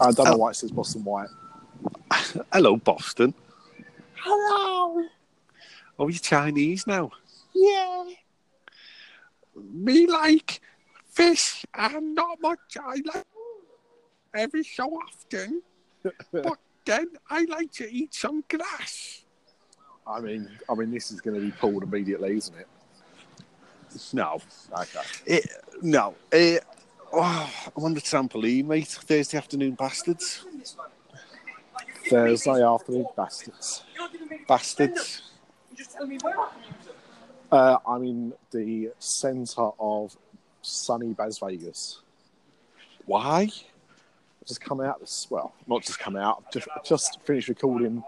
I don't know why it says Boston White. Hello, Boston. Hello. Oh, you're Chinese now? Yeah. Me like fish and not much. I like every so often, but then I like to eat some grass. I mean, I mean, this is going to be pulled immediately, isn't it? No, Okay. it, no. It, oh, I'm on the trampoline, mate. Thursday afternoon, bastards, Thursday afternoon, bastards. bastards. Uh, I'm in the centre of sunny Las Vegas. Why? I've just come out this well, not just come out. Just, just finished recording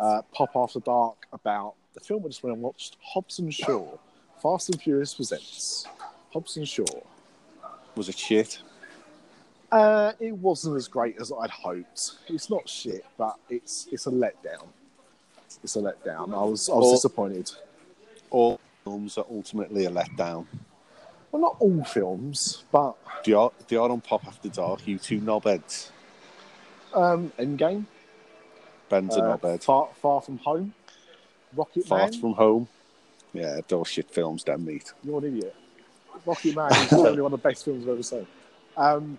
uh, Pop After Dark about the film I just went and watched, Hobbs and Shaw. Fast and Furious presents Hobbs and Shaw. Was it shit? Uh, it wasn't as great as I'd hoped. It's not shit, but it's it's a letdown. It's a letdown. I was I was Or- disappointed. All films are ultimately a letdown. Well, not all films, but the are, they are on Pop After Dark, you two knobheads. um, Endgame, Ben's a uh, knobhead. Far Far From Home, Rocket Far Man. From Home. Yeah, those shit films, them, mate. You're an idiot. Rocket Man is probably one of the best films I've ever seen. Um,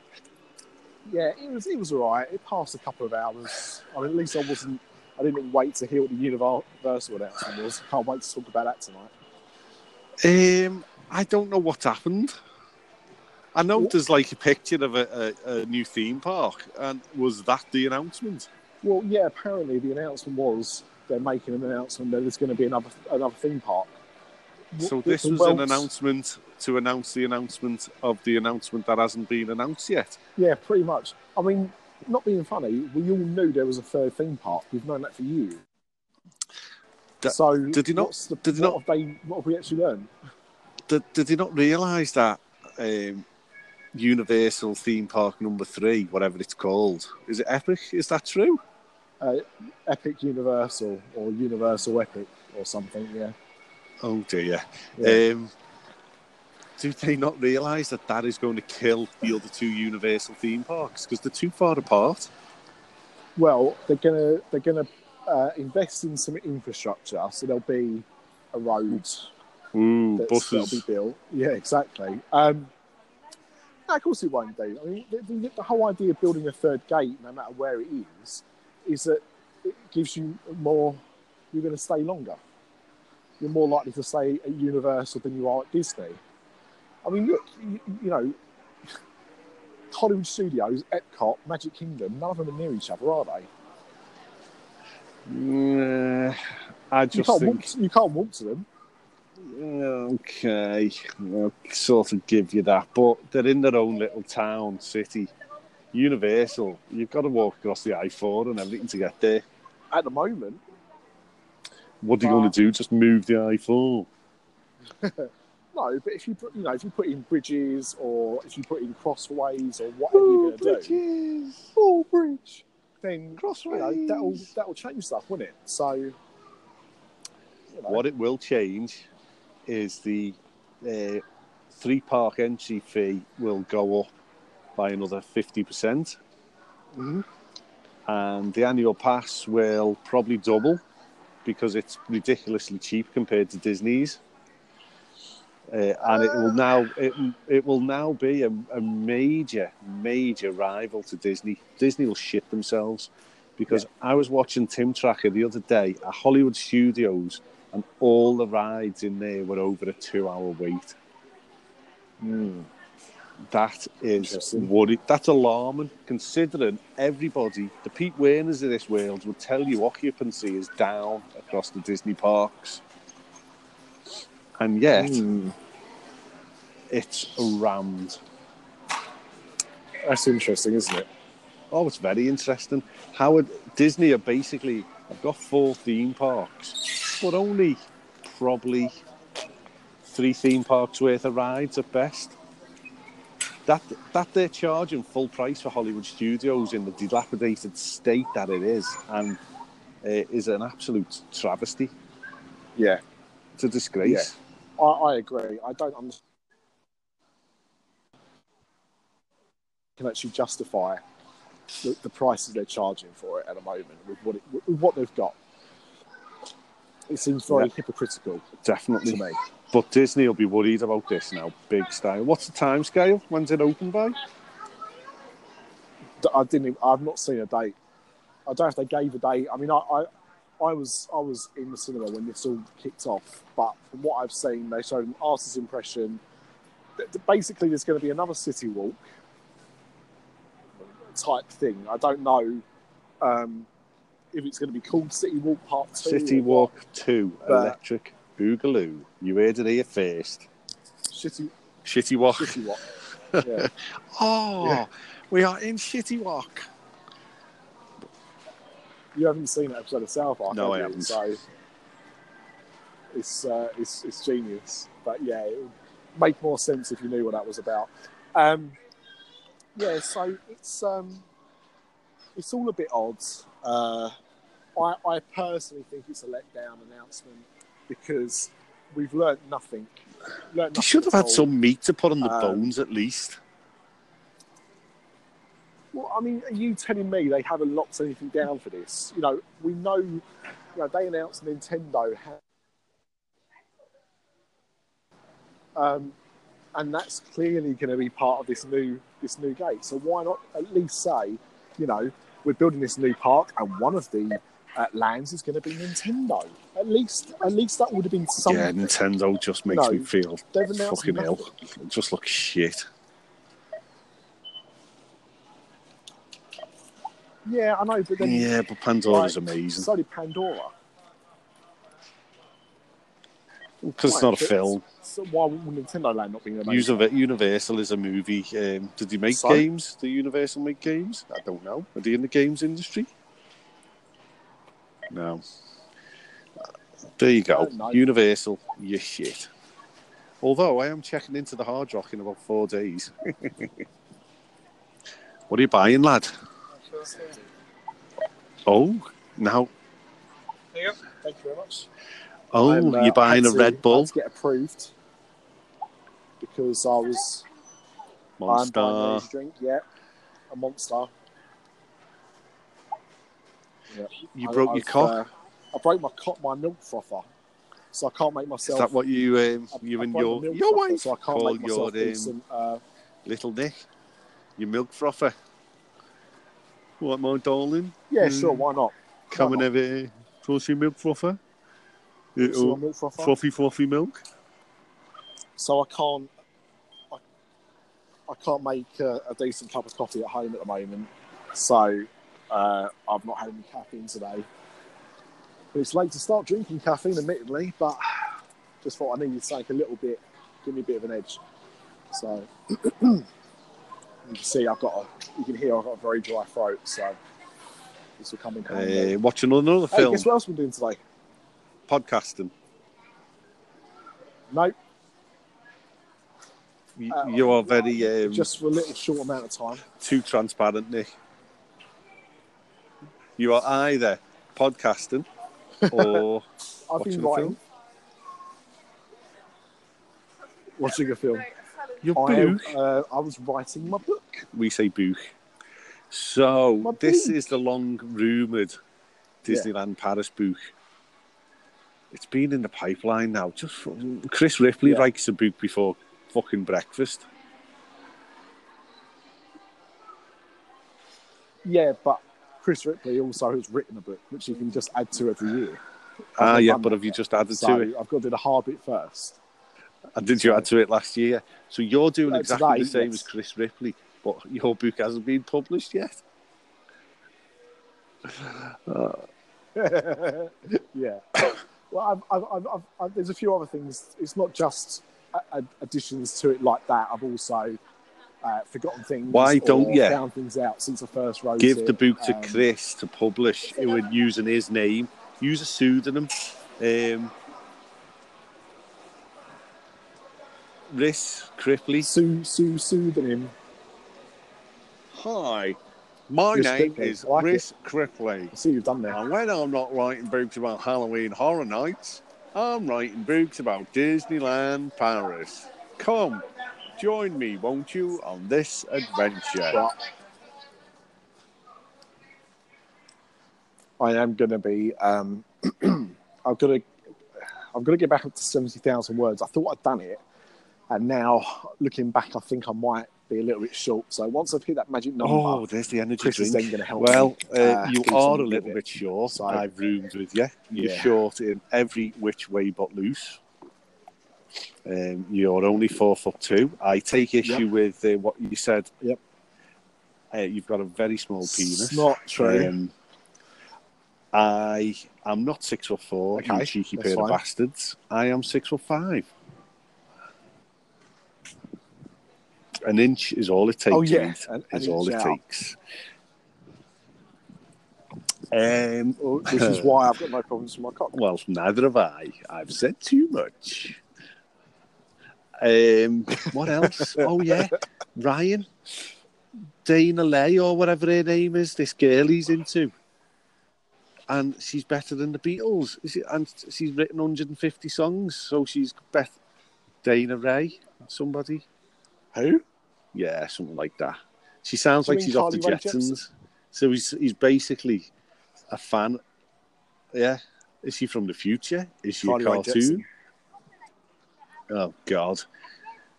yeah, it was it was alright. It passed a couple of hours. I mean, at least I wasn't. I didn't wait to hear what the Universal announcement was. Can't wait to talk about that tonight. Um, I don't know what happened. I know What? there's like a picture of a, a, a new theme park, and was that the announcement? Well, yeah. Apparently, the announcement was they're making an announcement that there's going to be another another theme park. So this was an announcement to announce the announcement of the announcement that hasn't been announced yet. Yeah, pretty much. I mean, not being funny, we all knew there was a third theme park. We've known that for years. So, did he not- The, did he what not- Have they, what have we actually learned? Did, did they not realise that um, Universal theme park number three, whatever it's called, is it Epic? Is that true? Uh, Epic Universal or Universal Epic or something. Yeah. Oh dear. Yeah. Um, do they not realise that that is going to kill the other two Universal theme parks because they're too far apart? Well, they're gonna they're gonna uh, invest in some infrastructure, so there'll be a road Ooh, that's, that'll be built. Yeah, exactly. Um, no, of course it won't do. I mean, the, the whole idea of building a third gate, no matter where it is, is that it gives you more. You're going to stay longer. You're more likely to stay at Universal than you are at Disney. I mean, look, you, you know, Hollywood Studios, Epcot, Magic Kingdom, none of them are near each other, are they? Mm, I You just can't, think, walk, you can't walk to them. okay, I'll sort of give you that, but they're in their own little town, city. Universal, you've got to walk across the I4 and everything to get there. At the moment, What are you going to do? Just move the I4? No, but if you put, you know, if you put in bridges or if you put in crossways or whatever you're going to do, Oh, bridge. then you know, Crossways. that'll that'll change stuff, won't it? So, you know, What it will change is the uh, three park entry fee will go up by another 50%, Mhm. and the annual pass will probably double because it's ridiculously cheap compared to Disney's. Uh, and it will now it, it will now be a, a major major rival to Disney. Disney will shit themselves because I was watching Tim Tracker the other day at Hollywood Studios, and all the rides in there were over a two-hour wait. Mm. That is worried. That's alarming, considering everybody, the Pete Werners of this world, would tell you occupancy is down across the Disney parks, and yet Mm. it's rammed. that's interesting, isn't it? Oh, it's very interesting. Howard Disney are basically have got four theme parks, but only probably three theme parks worth of rides at best. That that they're charging full price for Hollywood Studios in the dilapidated state that it is, and uh, is an absolute travesty. Yeah, It's a disgrace. I, I agree. I don't understand. Can actually justify the, the prices they're charging for it at the moment with what it, with what they've got. It seems very Yeah. hypocritical Definitely. to me. But Disney will be worried about this now, big style. What's the time scale? When's it open by? I didn't. Even, I've not seen a date. I don't know if they gave a date. I mean, I, I, I was I was in the cinema when this all kicked off, but from what I've seen, they showed an artist's impression. that- that Basically, there's going to be another city walk type thing. I don't know um, if it's going to be called City Walk Part Two. City or what. Walk 2 Electric Boogaloo. You heard it here first. Shitty, Shitty Walk. shitty Walk. Yeah. Oh, Yeah. we are in Shitty Walk. You haven't seen that episode of South Park, No, I you? haven't. So it's, uh, it's it's genius. But yeah, it would make more sense if you knew what that was about. Um, yeah, so it's um, it's all a bit odd. Uh, I, I personally think it's a letdown announcement because we've learnt nothing. Learnt They nothing should have had all. some meat to put on the Um, bones at least. Well, I mean, are you telling me they haven't locked anything down for this? You know, we know, you know, they announced Nintendo had, um, and that's clearly going to be part of this new this new gate. So why not at least say, you know, we're building this new park, and one of the uh, lands is going to be Nintendo. At least, at least that would have been something. Yeah, Nintendo just makes No, me feel fucking ill. It just looks shit. Yeah, I know, but then Yeah, but Pandora's like, amazing. So did Pandora. Because it's not a film. So why would Nintendo Land not be amazing? Univ- Universal is a movie. Um, did they make So? games? Do Universal make games? I don't know. Are they in the games industry? No. There you go. Universal, you shit. Although I am checking into the Hard Rock in about four days. what are you buying, lad? Oh, now. Thank you very much. Oh, I'm, uh, you're buying a to- Red had Bull to get approved because I was I'm Monster. buying a drink. Yeah, a monster. Yeah. You I- broke your I've, cock. uh, I broke my cock, my milk frother, so I can't make myself. Is myself. that what you, um, I- you I and your my your wife So I can't call make your myself um, decent. Uh, little Nick? Your milk frother. What, my darling? yeah, Mm. sure. Why not? Come and not? have a toasty milk frother. Little milk frother. fluffy, fluffy milk. so I can't I, I can't make a, a decent cup of coffee at home at the moment. So uh, I've not had any caffeine today. But it's late to start drinking caffeine, admittedly, but just thought I needed to take a little bit, give me a bit of an edge. So you can see I've got a, you can hear I've got a very dry throat, so this will come in handy. Uh, watching another hey, film. guess what else we're doing today? Podcasting. No, You, Uh, you are very um, just for a little short amount of time. too transparent, Nick. You are either podcasting or I've Watching been a writing. film? Watching a film. Your I, book. uh, I was writing my book. We say book. So My this book. is the long rumored Disneyland Paris book. It's been in the pipeline now. Just for, Chris Ripley Yeah. writes a book before fucking breakfast. Yeah, but Chris Ripley also has written a book, which he can just add to every year. Ah, yeah, but have you yet. just added So to it? I've got to do the hard bit first. And did you add to it last year? So you're doing Uh, exactly today, the same yes. as Chris Ripley, but your book hasn't been published yet. yeah. Well, I've, I've, I've, I've, I've, there's a few other things. It's not just additions to it like that. I've also uh, forgotten things. Why don't you found things out since I first wrote Give it. the book to Um, Chris to publish it would using his name. Use a pseudonym. Um, Rhys Cripley. Sue, Sue, pseudonym. Hi, my name Cripley. is I like Cripley. I see you've done there. And when I'm not writing books about Halloween Horror Nights, I'm writing books about Disneyland Paris. Come, join me, won't you, on this adventure? Right. I am going to be. Um, I've got to. I've got to get back up to seventy thousand words. I thought I'd done it, and now looking back, I think I might be a little bit short. So once I've hit that magic number, Oh, there's the energy Chris is then going to help. Well, me, uh, you are a little it. bit short. So- I've roomed with you. You're Yeah. short in every which way but loose. Um, you're only four foot two. I take issue Yep. with uh, what you said. Yep. Uh, you've got a very small penis. It's not true. Um, I am not six foot four. Okay, you cheeky pair of bastards. I am six foot five. An inch is all it takes. Oh, yeah, mate, an- is all inch it takes. Um, Which is why I've got no problems with my cock. well, neither have I. I've said too much. Um, what else? oh yeah, Ryan, Dana Lay or whatever her name is. This girl he's into, and she's better than the Beatles. Is it? And she's written 150 songs, so she's better. Dana Ray, somebody. Who? Yeah, something like that. She sounds you like she's off the Rae Jetsons. So he's he's basically a fan. Yeah. Is she from the future? Is she Carly a cartoon? Oh God.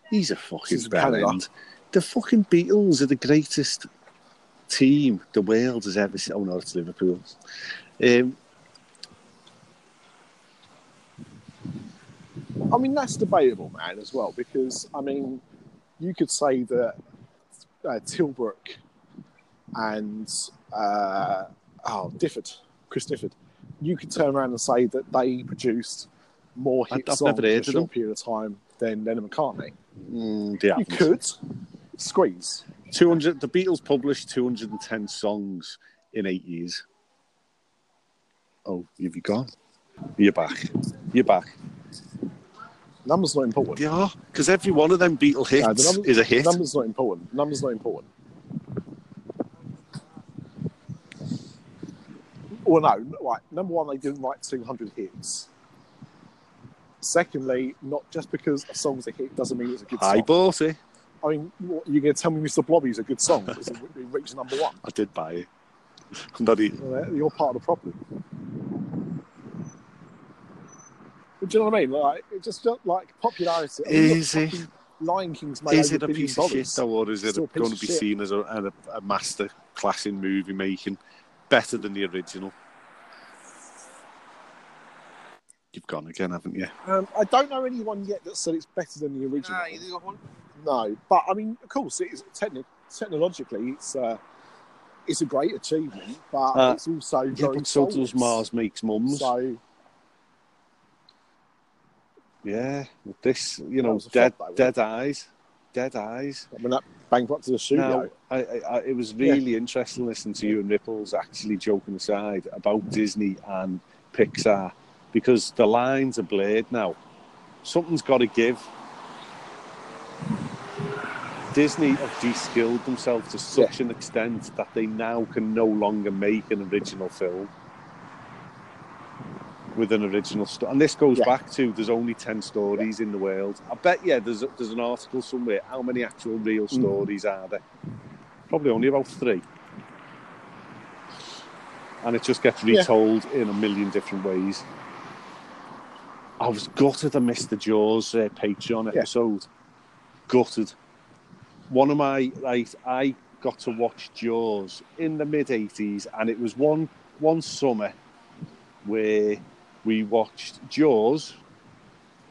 He's a fucking She's from Canada. bellend. The fucking Beatles are the greatest team the world has ever seen. Oh no, it's Liverpool. Um, I mean, that's debatable, man, as well, because I mean, you could say that uh, Tilbrook and uh, oh, Difford, Chris Difford, you could turn around and say that they produced more I've- hit I've in a short them. period of time than Lennon McCartney. mm, You could squeeze. 200 the Beatles published 210 songs in 8 years. Oh, have you gone? You're back. You're back. Numbers not important. Yeah, because every one of them Beatle hits No, the numbers, is a hit. Numbers not important. Numbers not important. Well, no, right. Number one, they didn't write 200 hits. Secondly, not just because a song's a hit doesn't mean it's a good song. I bought it. I mean, what, you're going to tell me Mr. Blobby's a good song because it reached number one. I did buy it. I'm not e- Well, You're part of the problem. But do you know what I mean? Like, it just felt like popularity. I mean, look, Is it? Lion King's made Is it a piece of shit though, or is it Still a going to be shit. seen as a, a, a master class in movie making? Better than the original. You've gone again, haven't you? Um, I don't know anyone yet that said it's better than the original. No, but I mean, of course, it is techni- technologically, it's uh, it's a great achievement, but Uh, it's also Yeah, very but so does. Mars Makes Mums. So Yeah, with this, you know, dead, flop, dead eyes, dead eyes. I mean, that bankrupted the studio. Now, I, I, I, it was really interesting listening to you and Ripples actually joking aside about Disney and Pixar because the lines are blurred now. Something's got to give. Disney have de-skilled themselves to such an extent that they now can no longer make an original film with an original story. And this goes Yeah. back to there's only 10 stories in the world. I bet, yeah, there's, there's an article somewhere. How many actual real Mm. stories are there? Probably only about three. And it just gets Yeah. retold in a million different ways. I was gutted I missed the Jaws uh, Patreon Yeah. episode. Gutted. One of my, like, I got to watch Jaws in the mid 80s, and it was one one summer where we watched Jaws,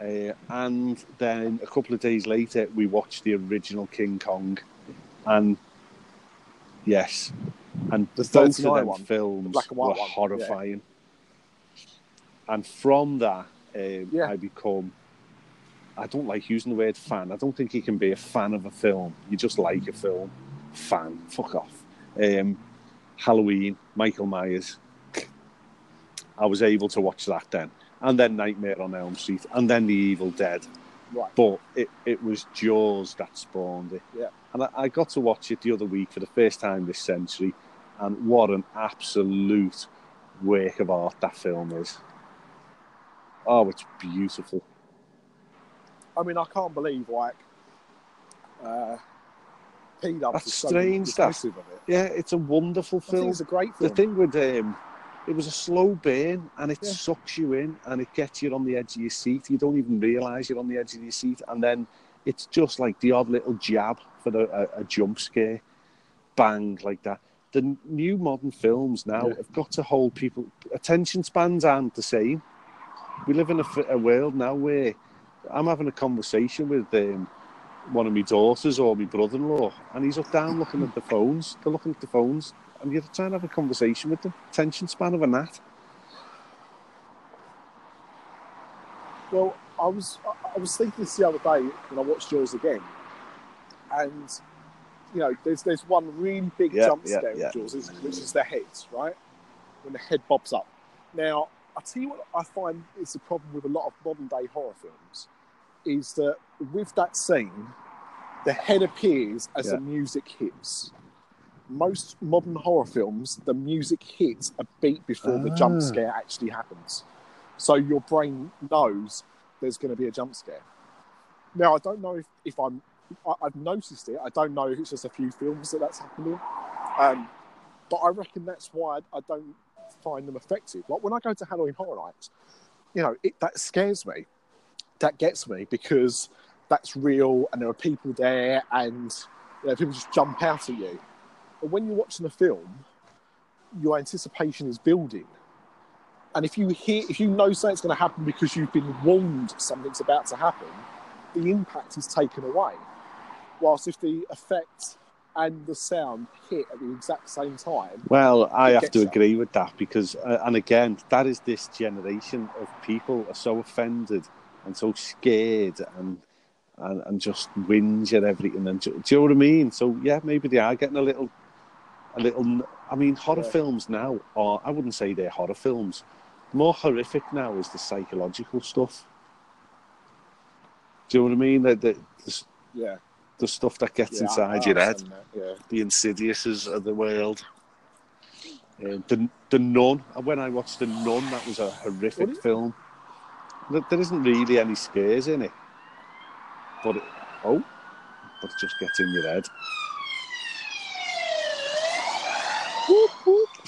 uh, and then a couple of days later we watched the original King Kong, and yes, and The both of them one, films and were one, horrifying. And from that, um, Yeah. I become. I don't like using the word fan. I don't think you can be a fan of a film. You just like a film. Fan. Fuck off. Um, Halloween, Michael Myers. I was able to watch that then. And then Nightmare on Elm Street. And then The Evil Dead. Right. But it, it was Jaws that spawned it. Yeah. And I, I got to watch it the other week for the first time this century. And what an absolute work of art that film is. Oh, it's beautiful. I mean, I can't believe like uh, P Dubs That's is so strange, that. of it. Yeah, it's a wonderful film. it's a great film. The thing with um, it was a slow burn, and it Yeah. sucks you in, and it gets you on the edge of your seat. You don't even realise you're on the edge of your seat, and then it's just like the odd little jab for the, a, a jump scare, bang like that. The new modern films now Yeah. have got to hold people. Attention spans aren't the same. We live in a, a world now where I'm having a conversation with um, one of my daughters or my brother-in-law, and he's up down looking at the phones. They're looking at the phones, and you're trying to have a conversation with them. Attention span of a gnat. Well, I was I- was thinking this the other day when I watched Jaws again, and you know, there's there's one really big Yeah, jump scare yeah. with Jaws, which is the head, right? When the head bobs up. Now, I tell you what, I find is the problem with a lot of modern day horror films, is that with that scene, the head appears as Yeah. the music hits. Most modern horror films, the music hits a beat before the jump Ah. scare actually happens. So your brain knows there's going to be a jump scare. Now, I don't know if, if I'm, I, I've noticed it. I don't know if it's just a few films that that's happening. Um, but I reckon that's why I, I don't find them effective. Like when I go to Halloween Horror Nights, you know, it, that scares me. That gets me because that's real and there are people there and you know, people just jump out at you. But when you're watching a film, your anticipation is building. And if you hear, if you know something's going to happen because you've been warned something's about to happen, the impact is taken away. Whilst if the effect and the sound hit at the exact same time, Well, I have to you. agree with that because, uh, and again, that is this generation of people are so offended and so scared and and, and just whinge at everything. And do, do you know what I mean? So yeah, maybe they are getting a little, a little. I mean, horror Yeah. films now are. I wouldn't say they're horror films. More horrific now is the psychological stuff. Do you know what I mean? The, the, the, yeah, the stuff that gets yeah, inside your head Yeah, the Insidiouses of the world. Uh, the the Nun. When I watched the Nun, that was a horrific film. There, there isn't really any scares in it, but it, oh, but it just gets in your head.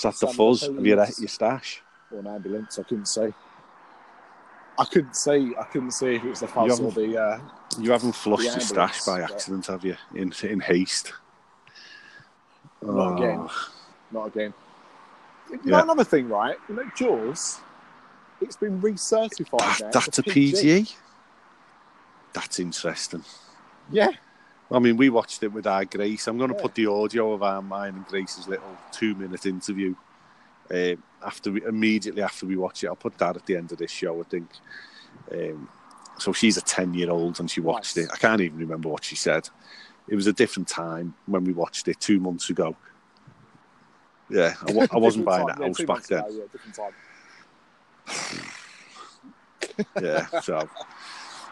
Was that the Sam, fuzz tell of your, your stash? or an ambulance. I couldn't say. I couldn't say. I couldn't say if it was the fuzz or the. Uh, You haven't flushed The your stash by accident, have you? In in haste. Not again. Oh, not again. You Yeah. know another thing, right? You know, Jaws. It's been recertified that- that's a PG. That's interesting. Yeah, I mean, we watched it with our Grace. I'm going to Yeah. put the audio of our mine and Grace's little two-minute interview uh, after we, immediately after we watch it. I'll put that at the end of this show, I think. Um, so she's a ten-year-old and she watched Nice. it. I can't even remember what she said. It was a different time when we watched it two months ago. Yeah, I, I wasn't buying time, a yeah, house back then. ago, yeah. Yeah, so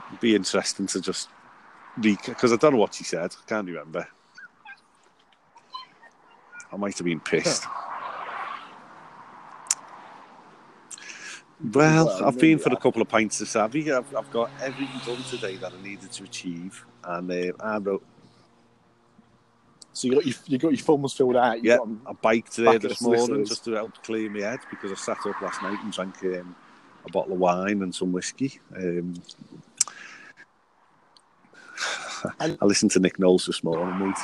it'd be interesting to just because I don't know what she said. I can't remember. I might have been pissed. Well, Well, I've been for a couple of pints of savvy. I've, I've got everything done today that I needed to achieve, and uh, I wrote. So you got your, you got your filled out. You Yeah, I biked there this morning just to help clear my head because I sat up last night and drank um, a bottle of wine and some whiskey. Um, I listened to Nick Knowles this morning, mate.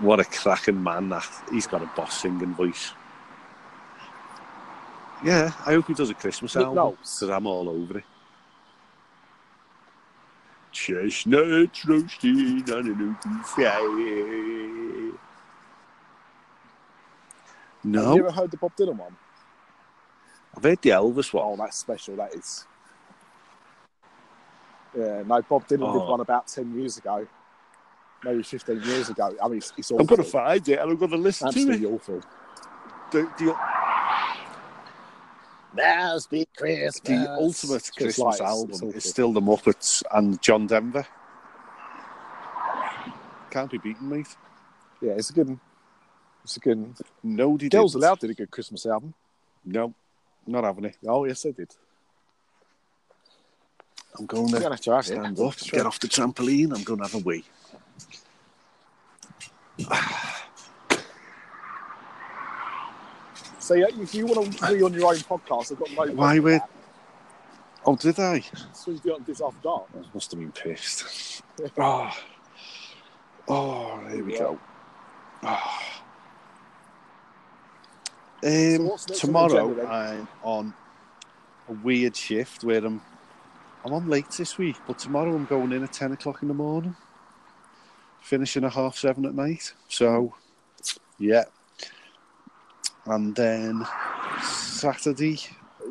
What a cracking man that. He's got a boss singing voice. Yeah, I hope he does a Christmas Nick album because I'm all over it. Chestnuts roasting on an open fire. No. Have you ever heard the Bob Dylan one? I've heard the Elvis one. Oh, that's special. That is. Yeah, no, Bob Dylan did Oh. one about ten years ago, maybe fifteen years ago. I mean, it's, it's awful. I'm going to find it and I'm going to listen to absolutely it. awful. The, the, Now's be Christmas. the ultimate Christmas like- album is still the Muppets and John Denver. Can't be beaten, mate. Yeah, it's a good. one. It's a good. one. No, Girls didn't. Aloud did a good Christmas album. No, not having it. Oh yes, they did. I'm going to gonna have to have stand it. up, get off the trampoline. I'm going to have a wee. So yeah, if you want to be on your own podcast, I've got no. Why would- Oh, did I? So you do it on this after dark. I must have been pissed. Oh, oh there we Yeah. go. Oh. Um, what's next on the tomorrow? I'm on a weird shift where I'm I'm on late this week, but tomorrow I'm going in at ten o'clock in the morning, finishing at half seven at night. So, yeah, and then Saturday,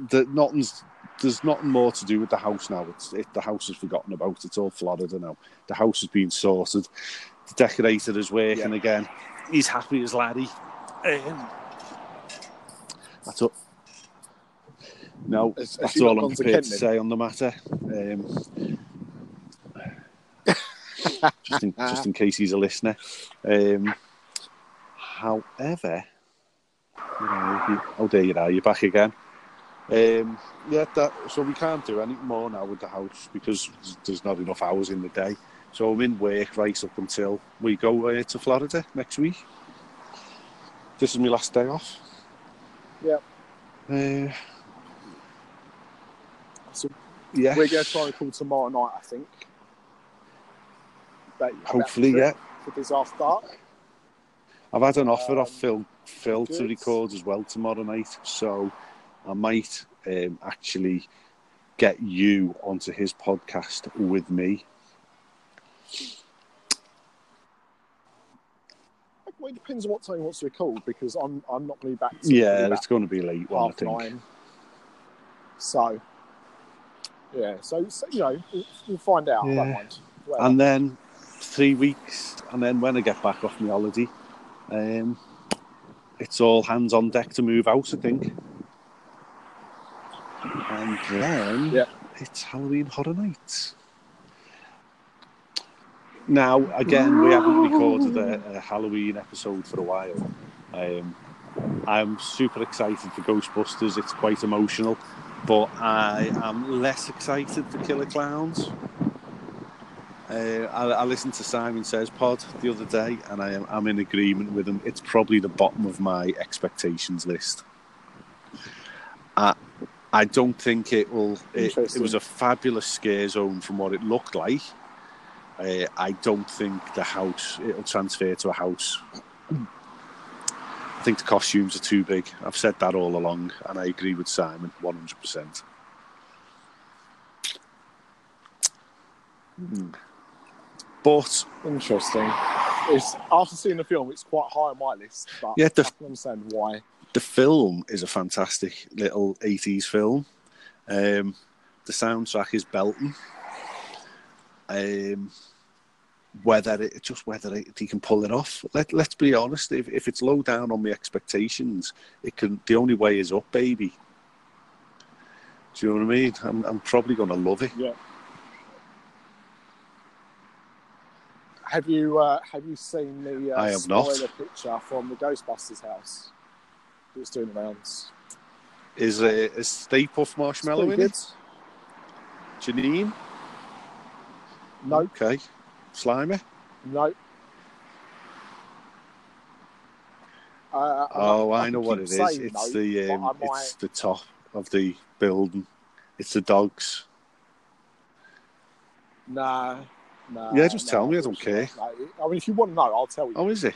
the nothing's there's nothing more to do with the house now. It's it, the house is forgotten about. It's all Florida now. The house has been sorted. The decorator is working Yeah. again. He's happy as laddie. Um, that's all. No, Has- has that's all I'm to prepared Kent to say on the matter. Um, just, in, just in case he's a listener. Um, however, you know, you, oh, there you are. You're back again. Um, yeah, that, so we can't do anything more now with the house because there's not enough hours in the day. So I'm in work right up until we go uh, to Florida next week. This is my last day off. Yeah. Uh, So yeah. we're going to try and call tomorrow night, I think. But Hopefully, yeah. For this after dark. I've had an offer Um, off Phil Phil to record as well tomorrow night, so I might um, actually get you onto his podcast with me. Well, it depends on what time he wants to record because I'm I'm not going to be back. Yeah, it's going to be late one, I half think. nine. So, yeah, so, so you know, we'll, we'll find out. Yeah. And then three weeks, and then when I get back off my holiday, um, it's all hands on deck to move out, I think. And then Yeah. it's Halloween Horror Nights. Now, again, we haven't recorded a, a Halloween episode for a while. Um, I'm super excited for Ghostbusters. It's quite emotional, but I am less excited for Killer Clowns. Uh, I, I listened to Simon Says Pod the other day, and I am I'm in agreement with him. It's probably the bottom of my expectations list. I I don't think it will. It, it was a fabulous scare zone from what it looked like. Uh, I don't think the house it'll transfer to a house. I think the costumes are too big. I've said that all along, and I agree with Simon one hundred percent. But Interesting. It's after seeing the film, it's quite high on my list, but Yeah, the- I can understand why. the film is a fantastic little 80s film. Um, the soundtrack is belting. Um, whether it just whether it, he can pull it off. Let Let's be honest. If, if it's low down on the expectations, it can. The only way is up, baby. Do you know what I mean? I'm, I'm probably going to love it. Yeah. Have you uh, have you seen the uh, I have not. spoiler picture from the Ghostbusters house? It was doing the rounds. Is uh, is Stay Puft Marshmallow in good. it? Janine? No, Okay. Slimer? no. Uh, Oh, I know what it is. saying It's the um, I might- it's the top of the building. It's the dogs. Nah, nah. Yeah, just nah, tell me, I don't unfortunately. No, I mean, if you want to know, I'll tell you. Oh, is it?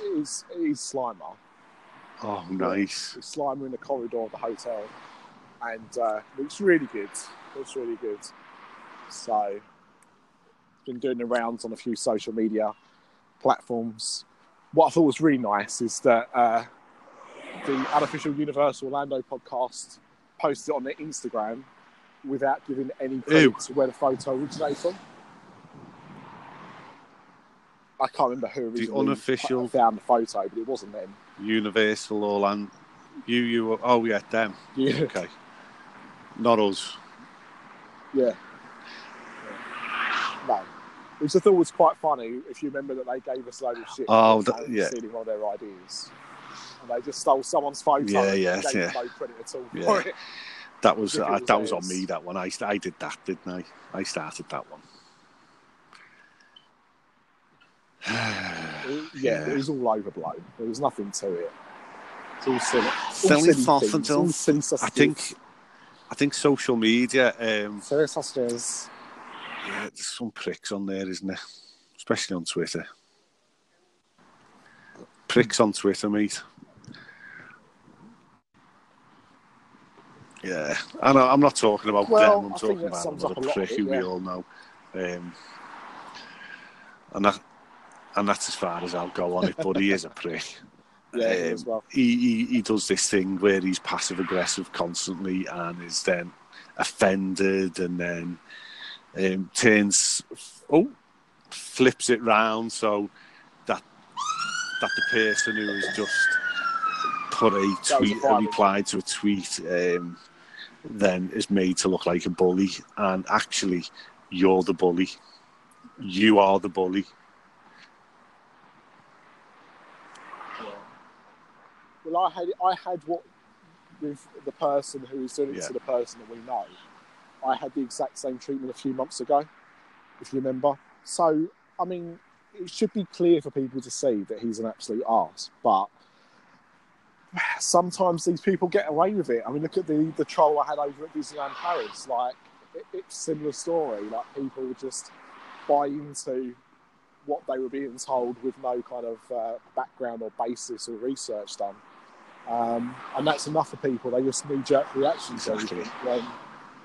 He's it's Slimer. Oh, nice. It's Slimer in the corridor of the hotel, and uh, looks really good. Looks really good. So, been doing the rounds on a few social media platforms. What I thought was really nice is that uh, the unofficial Universal Orlando podcast posted it on their Instagram without giving any credit to where the photo originated from. I can't remember who originally unofficial- found the photo, but it wasn't them. Universal Orlando. You, you. Oh, yeah, them. Yeah, Okay. Not us. yeah. Which I thought was quite funny if you remember that they gave us a load of shit Oh, that- yeah. stealing one of their ideas. And they just stole someone's photo Yeah, and yeah, gave yeah. no credit at all Yeah. for it. That was uh, that was on me. That one. I I did that, didn't I? I started that one. Yeah, Yeah. it was all overblown. There was nothing to it. It's all silly. Silly silly things, all silly I think, I think social media. Um, silly sausages. Yeah, there's some pricks on there, isn't there? Especially on Twitter. Pricks on Twitter, mate. Yeah, I know. I'm not talking about Well, them. I'm I talking about sums up another a prick who we all know. Um, and that, and that's as far as I'll go on it. But he is a prick. Yeah, Um, well. he, he he does this thing where he's passive aggressive constantly and is then offended and then um, turns oh flips it round so that that the person who has just put a tweet a reply to a tweet um, then is made to look like a bully and actually you're the bully you are the bully Well, I had I had what with the person who is doing it Yeah. to the person that we know. I had the exact same treatment a few months ago, if you remember. So, I mean, it should be clear for people to see that he's an absolute arse. But sometimes these people get away with it. I mean, look at the the troll I had over at Disneyland Paris. Like, it, it's a similar story. Like, people just buy into what they were being told with no kind of uh, background or basis or research done. Um, and that's enough for people. They just knee jerk reactions Exactly. everything when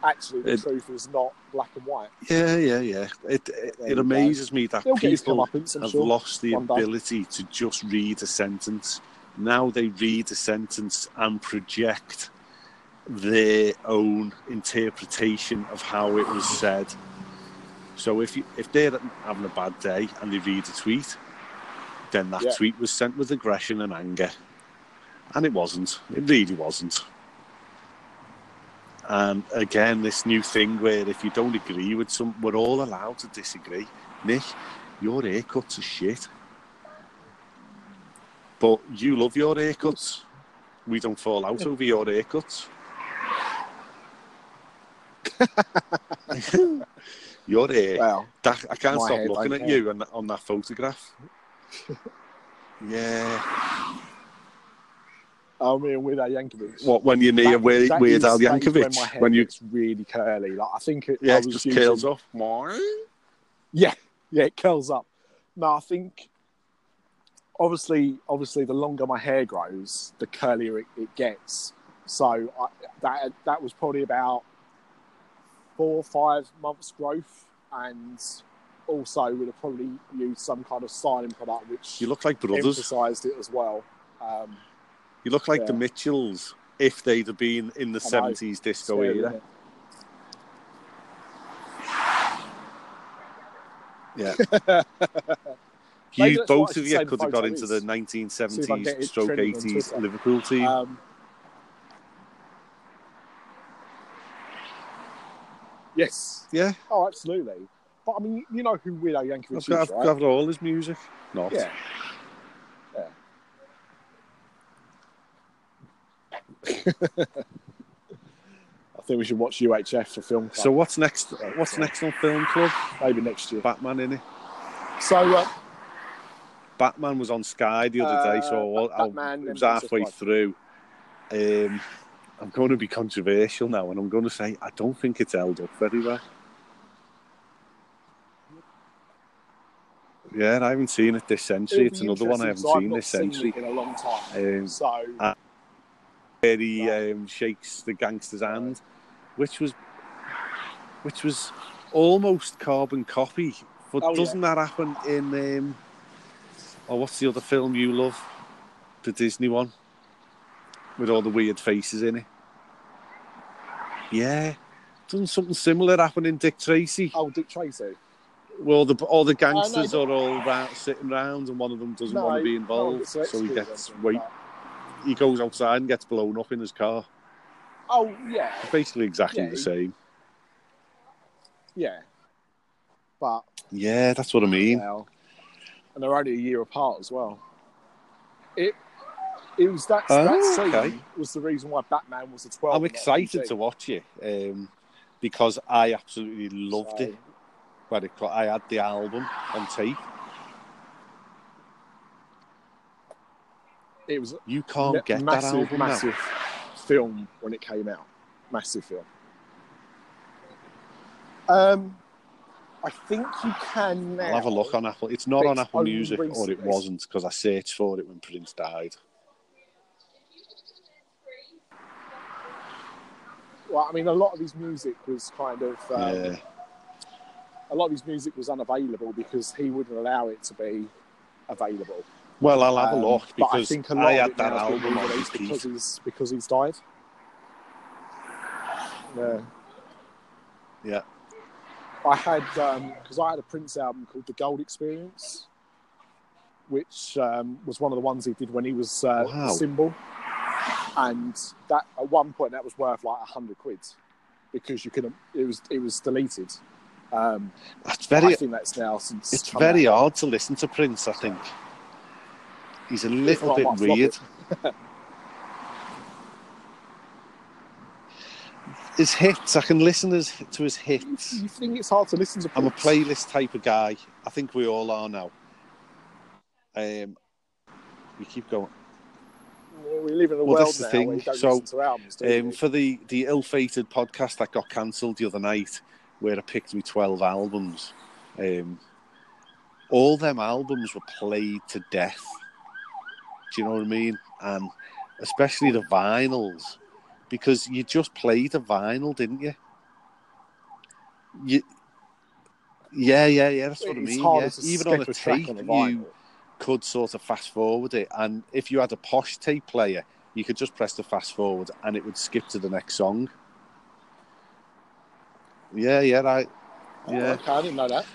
actually the It- truth is not black and white. Yeah, yeah, yeah. It it, it amazes me that people have sure. lost the day. ability to just read a sentence. Now they read a sentence and project their own interpretation of how it was said. So if you, if they're having a bad day and they read a tweet, then that Yeah. tweet was sent with aggression and anger, and it wasn't. It really wasn't. And again, this new thing where if you don't agree with some, we're all allowed to disagree. Nick, your haircuts are shit. But you love your haircuts. We don't fall out over your haircuts. your hair. Well, That, I can't stop looking at care. you on, on that photograph. yeah. I mean, with our Yankovic. What, when you're near That- Weird, that Weird Al Yankovic? when When you, gets really curly. Like I think it, yeah, I it just using- curls off. Yeah, yeah, it curls up. No, I think obviously, obviously, the longer my hair grows, the curlier it, it gets. So I, that that was probably about four or five months growth, and also would have probably used some kind of styling product which You look like brothers. emphasised it as well. Um, You look like the Mitchells if they'd have been in the 70s disco era. innit? Yeah. You both of you could have got into the See if I can get 1970s stroke 80s Liverpool team. Um, yes. yeah, Oh, absolutely. But I mean, you know who Weird Al Yankovic I've is, got, I've got all his music. Not. Yeah. Yeah. I think we should watch UHF for film club So what's next? What's next on Film Club? maybe next year. Batman in it. So uh, Batman was on Sky the other day, so Uh, I'll, Batman it was halfway through. Um, I'm going to be controversial now, and I'm going to say I don't think it's held up very well. Yeah, I haven't seen it this century. it'll It's another one I haven't seen this seen century. in a long time. Um, So where he um, shakes the gangster's hand, which was, which was almost carbon copy. But Oh, doesn't that happen in? Um, oh, what's the other film you love? The Disney one with all the weird faces in it. Yeah, doesn't something similar happen in Dick Tracy? oh, Dick Tracy. Well, the all the Oh, no, gangsters are all sitting round, and one of them doesn't No, want to be involved, it's so he gets I think, wait. but- He goes outside and gets blown up in his car. Oh yeah, Basically, exactly Yeah, the same. yeah. But Yeah, that's what I mean. and they're only a year apart as well. It it was that Oh, that scene okay. was the reason why Batman was a twelve. I'm excited to watch it um, because I absolutely loved it. When it, I had the album on tape. It was You can't get massive, that album massive now. film when it came out. Massive film. Um, I think you can now. I'll have a look on Apple. It's not But on Apple only Music, or it wasn't because I searched for it when Prince died. Well, I mean, a lot of his music was kind of. Um, yeah, A lot of his music was unavailable because he wouldn't allow it to be available. Well, I'll have Um, a look but I because think a I, lot of had that now has been album on re-released because he's because he's died. Yeah. Yeah, I had because I had a Prince album called The Gold Experience, which um, was one of the ones he did when he was uh, Wow. symbol, and that at one point that was worth like a hundred quid because you couldn't. it was it was deleted. Um, it's I very think that's now since it's very hard to listen to Prince. I think he's a little bit weird. his hits, I can listen to his hits. You think it's hard to listen to? I'm a playlist type of guy. I think we all are now. Um, we keep going. Well, we live in a Well, world that's the now thing. where you don't So, albums. Um, for the the ill-fated podcast that got cancelled the other night, where I picked me twelve albums, um, all them albums were played to death. Do you know what I mean? And especially the vinyls, because you just played a vinyl, didn't you? You, yeah, yeah, yeah. That's what I mean. Yeah. Even on a tape, on a you could sort of fast forward it. And if you had a posh tape player, you could just press the fast forward and it would skip to the next song. Yeah, yeah, right. Oh, Yeah. okay, I didn't know that.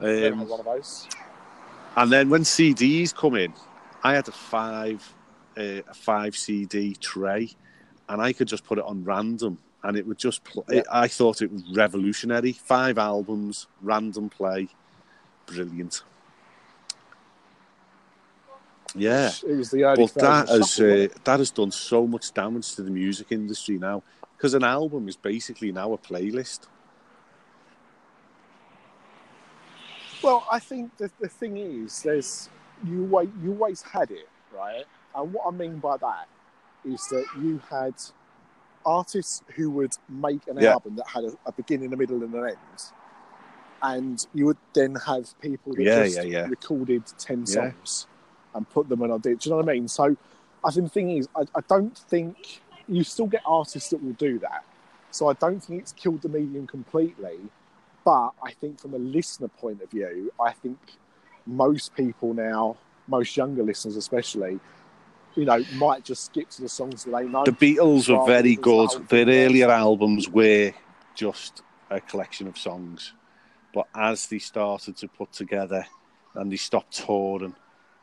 I Um, one of those. and then when CDs come in, I had a five, uh, a five CD tray, and I could just put it on random, and it would just play. Yeah. I thought it was revolutionary. Five albums, random play, brilliant. Yeah. It was the but that has uh, that has done so much damage to the music industry now because an album is basically now a playlist. Well, I think the, the thing is, there's you wait, you always had it, right? And what I mean by that is that you had artists who would make an Yeah. album that had a, a beginning, a middle, and an end, and you would then have people that Yeah, just yeah, yeah. recorded ten songs and put them in a. Do you know what I mean? So, I think the thing is, I, I don't think you still get artists that will do that. So I don't think it's killed the medium completely. But I think from a listener point of view, I think most people now, most younger listeners especially, you know, might just skip to the songs that they know. The Beatles were very good. the Their earlier albums were just a collection of songs, but as they started to put together and they stopped touring,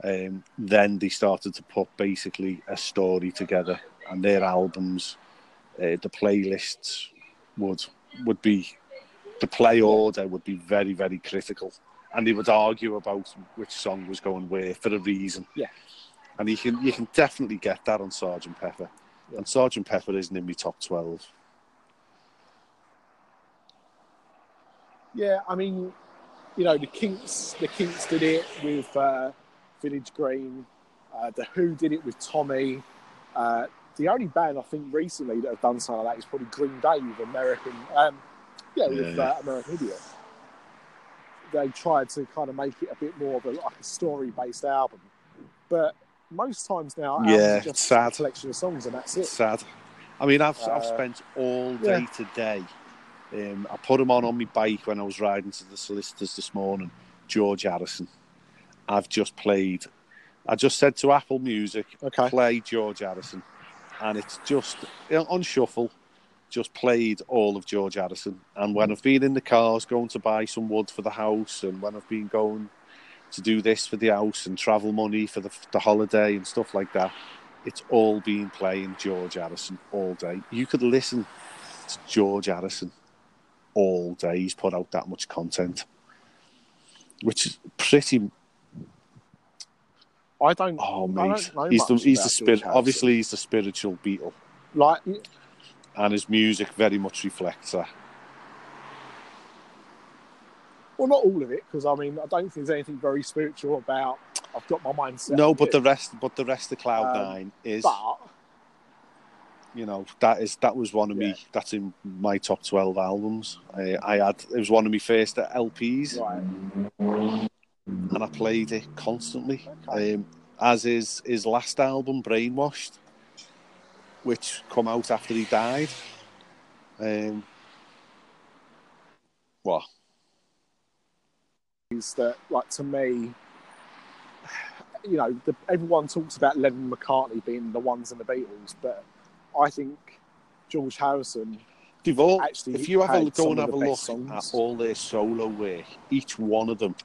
um, then they started to put basically a story together, and their albums, uh, the playlists would would be the play order would be very very critical, and they would argue about which song was going where for a reason. Yeah. and you can you can definitely get that on Sergeant Pepper, Yeah. and Sergeant Pepper isn't in my top twelve. Yeah, I mean, you know, the Kinks, the Kinks did it with uh, Village Green. Uh, the Who did it with Tommy. Uh, the only band I think recently that have done something like that is probably Green Day with American, um, yeah, with Yeah. uh, American Idiot. They tried to kind of make it a bit more of a, like a story-based album, but most times now, Yeah, just sad. a collection of songs and that's it. sad. I mean, I've I've Uh, spent all yeah. day today. Um, I put him on on my bike when I was riding to the solicitors this morning. George Harrison. I've just played. I just said to Apple Music, Okay. play George Harrison, and it's just on shuffle. Just played all of George Harrison. and when I've been in the cars going to buy some wood for the house, and when I've been going to do this for the house and travel money for the, the holiday and stuff like that, it's all been playing George Harrison all day. You could listen to George Harrison all day. He's put out that much content, which is pretty. I don't. Oh, mate, don't know he's the he's the spirit. Obviously, he's the spiritual Beatle, like and his music very much reflects that. Well, not all of it, because I mean, I don't think there's anything very spiritual about I've got my mind set. no, but you. the rest, but the rest of Cloud Um, Nine is, but you know, that is that was one of Yeah. me. That's in my top twelve albums. I, I had it was one of my first LPs, right, and I played it constantly. Okay. Um, as is his last album, Brainwashed, which come out after he died. Um, what? is that like to me, you know, the, everyone talks about Lennon McCartney being the ones in the Beatles, but I think George Harrison. Actually if you have a go and have a look songs. at all their solo work, each one of them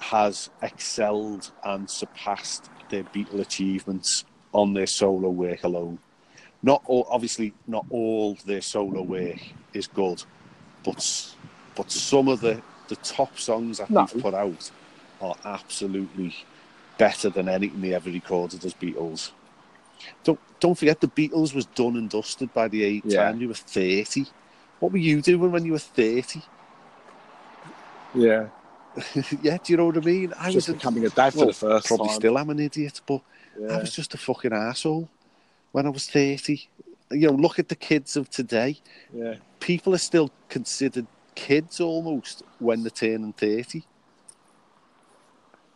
has excelled and surpassed their Beatle achievements on their solo work alone. Not all, obviously, not all their solo work is good, but but some of the the top songs that No. they've put out are absolutely better than anything they ever recorded as Beatles. Don't don't forget the Beatles was done and dusted by the age Yeah. time you were thirty. What were you doing when you were thirty? Yeah, yeah, do you know what I mean? I just was becoming a dad for the first probably time. still am an idiot, but I was just a fucking asshole when I was thirty. You know, look at the kids of today. yeah, People are still considered kids almost when they're turning thirty.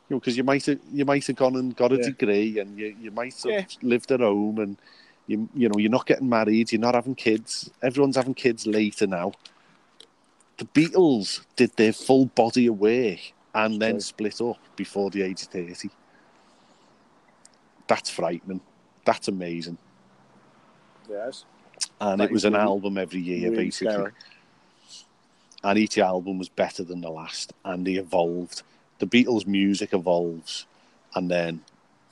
You know, because you might have you might have gone and got a Yeah. degree, and you you might have Yeah. lived at home, and you you know you're not getting married, you're not having kids. Everyone's having kids later now. The Beatles did their full body of work and then split up before the age of thirty. That's frightening. That's amazing. yes. And That it was an really- album every year, Really basically. scary. and each album was better than the last, and they evolved. The Beatles' music evolves, and then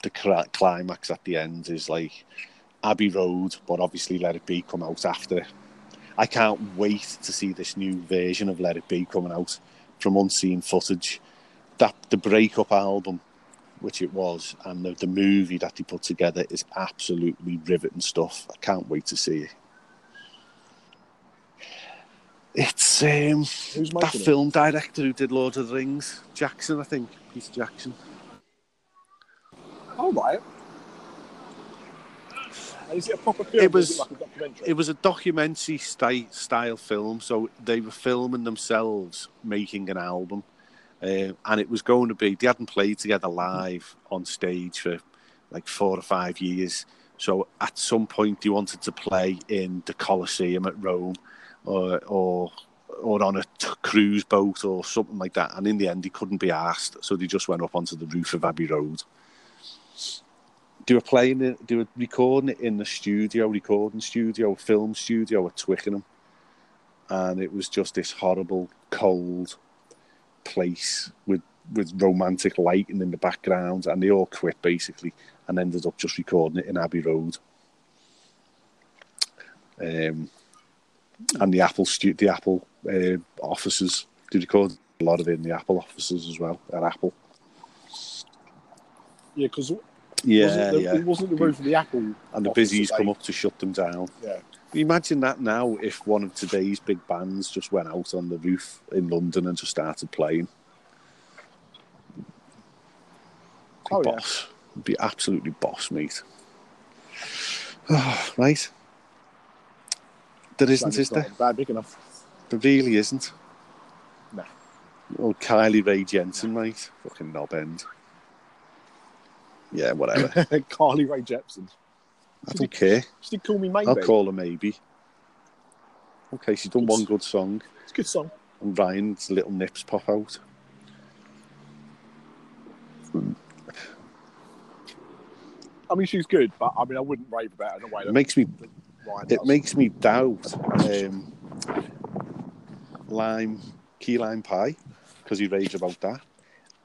the climax at the end is like Abbey Road, but obviously Let It Be come out after. it. I can't wait to see this new version of Let It Be coming out from unseen footage. That the breakup album, which it was, and the, the movie that he put together is absolutely riveting stuff. I can't wait to see it. It's um, Who's that it? film director who did Lord of the Rings, Jackson, I think, Peter Jackson. All right. And is it a proper film? It was- like a documentary. It was a documentary style film, so they were filming themselves making an album, uh, and it was going to be. They hadn't played together live on stage for like four or five years, so at some point they wanted to play in the Colosseum at Rome, or or or on a t- cruise boat or something like that. And in the end, they couldn't be asked, so they just went up onto the roof of Abbey Road. They were playing it, they were recording it in the studio, recording studio, film studio at Twickenham. And it was just this horrible, cold place with, with romantic lighting in the background. And they all quit basically and ended up just recording it in Abbey Road. Um, and the Apple stu- the Apple uh, offices, they record a lot of it in the Apple offices as well at Apple. yeah, because Yeah, wasn't yeah. it wasn't the roof of the Apple. And the busies come up to shut them down. Yeah. Imagine that now if one of today's big bands just went out on the roof in London and just started playing. Oh, yeah. boss. Be absolutely boss, mate. right. There isn't, is there? bad big enough. There really isn't. No. Oh, Kylie Ray Jensen, mate. Fucking knob end. Yeah, whatever. Carly Rae Jepsen. I don't care. She did call me maybe. I'll call her maybe. Okay, she's done one good song. It's a good song. and Ryan's little nips pop out. I mean, she's good, but I mean, I wouldn't rave about her in a way It that makes me it makes me doubt um, lime key lime pie because he raves about that,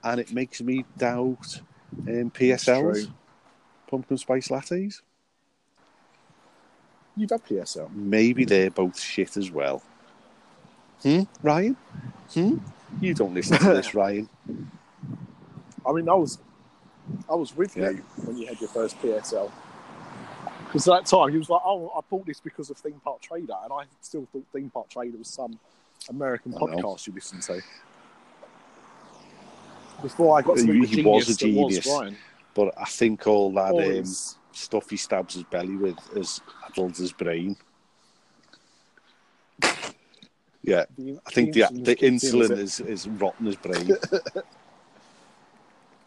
and it makes me doubt um, PSLs pumpkin spice lattes. You've had PSL. Maybe they're both shit as well. Hmm, Ryan? Hmm. You don't listen to this, Ryan. I mean, I was, I was with Yeah. you when you had your first PSL. Because at that time, he was like, "Oh, I bought this because of Theme Park Trader," and I still thought Theme Park Trader was some American I know. podcast you listened to. before I got to He- meet he was a genius. was Brian. But I think all that um, Always. Stuff he stabs his belly with has addled his brain. Yeah, I think the insulin the insulin is is, is rotten his brain.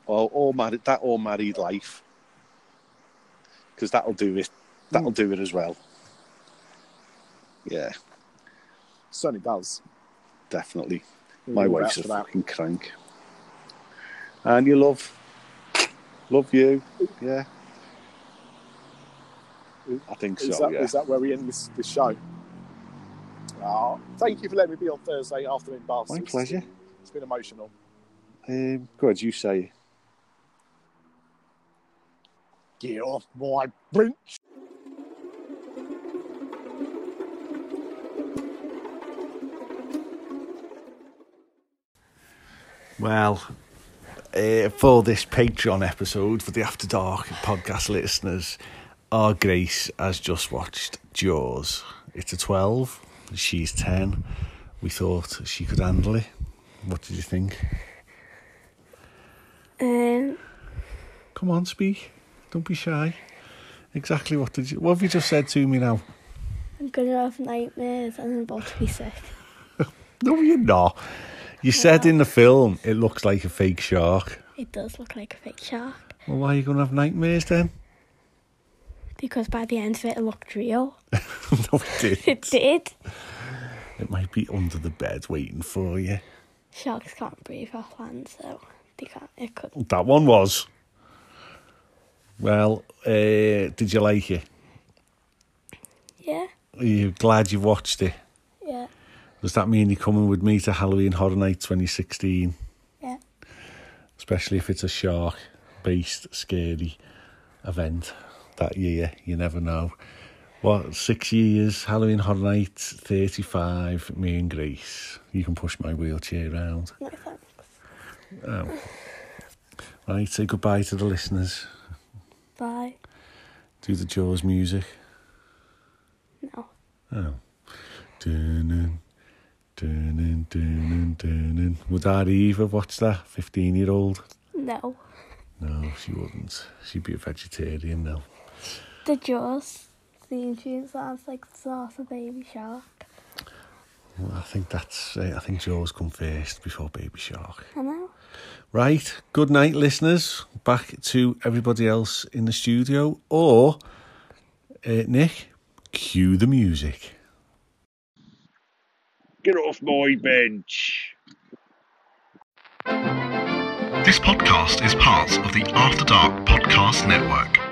or, or married that or married life, because that'll do it. That'll do it as well. Yeah, certainly does. definitely. My wife's a that. fucking crank. And you love, love you. Yeah, I think Is, so. that, yeah. is that where we end this, this show? Oh, thank you for letting me be on Thursday afternoon, Bars. My pleasure. It's been emotional. Um, go ahead, you say. Get off my bench. Well, uh, for this Patreon episode for the After Dark podcast listeners, our Grace has just watched Jaws. It's a 12, she's 10. We thought she could handle it. What did you think? Um, Come on, speak. Don't be shy. Exactly what did you? What have you just said to me now? I'm gonna have nightmares and I'm about to be sick. No, you're not. You said in the film it looks like a fake shark. It does look like a fake shark Well, why are you going to have nightmares then? Because by the end of it, it looked real. no, it did. It did. It might be under the bed waiting for you. Sharks can't breathe off land, so they can't. It could. That one was. Well, uh, did you like it? Yeah, Are you glad you watched it? yeah, Does that mean you're coming with me to Halloween Horror Night 2016? yeah. Especially if it's a shark based scary event that year. You never know. What, six years, Halloween Horror Night 35, me and Grace. You can push my wheelchair around. No thanks. Oh. Right, say goodbye to the listeners. Bye. Do the Jaws music. No. Oh. Dun-dun, dun-dun, dun-dun, dun-dun. Would our Eve have watched that? 15 year old? No. No, she wouldn't. She'd be a vegetarian now. The Jaws theme tune sounds like the start of Baby Shark. I think that's. Uh, I think Jaws come first before Baby Shark. I know. Right. Good night, listeners. Back to everybody else in the studio. Or, uh, Nick, cue the music. Get off my bench. This podcast is part of the After Dark Podcast Network.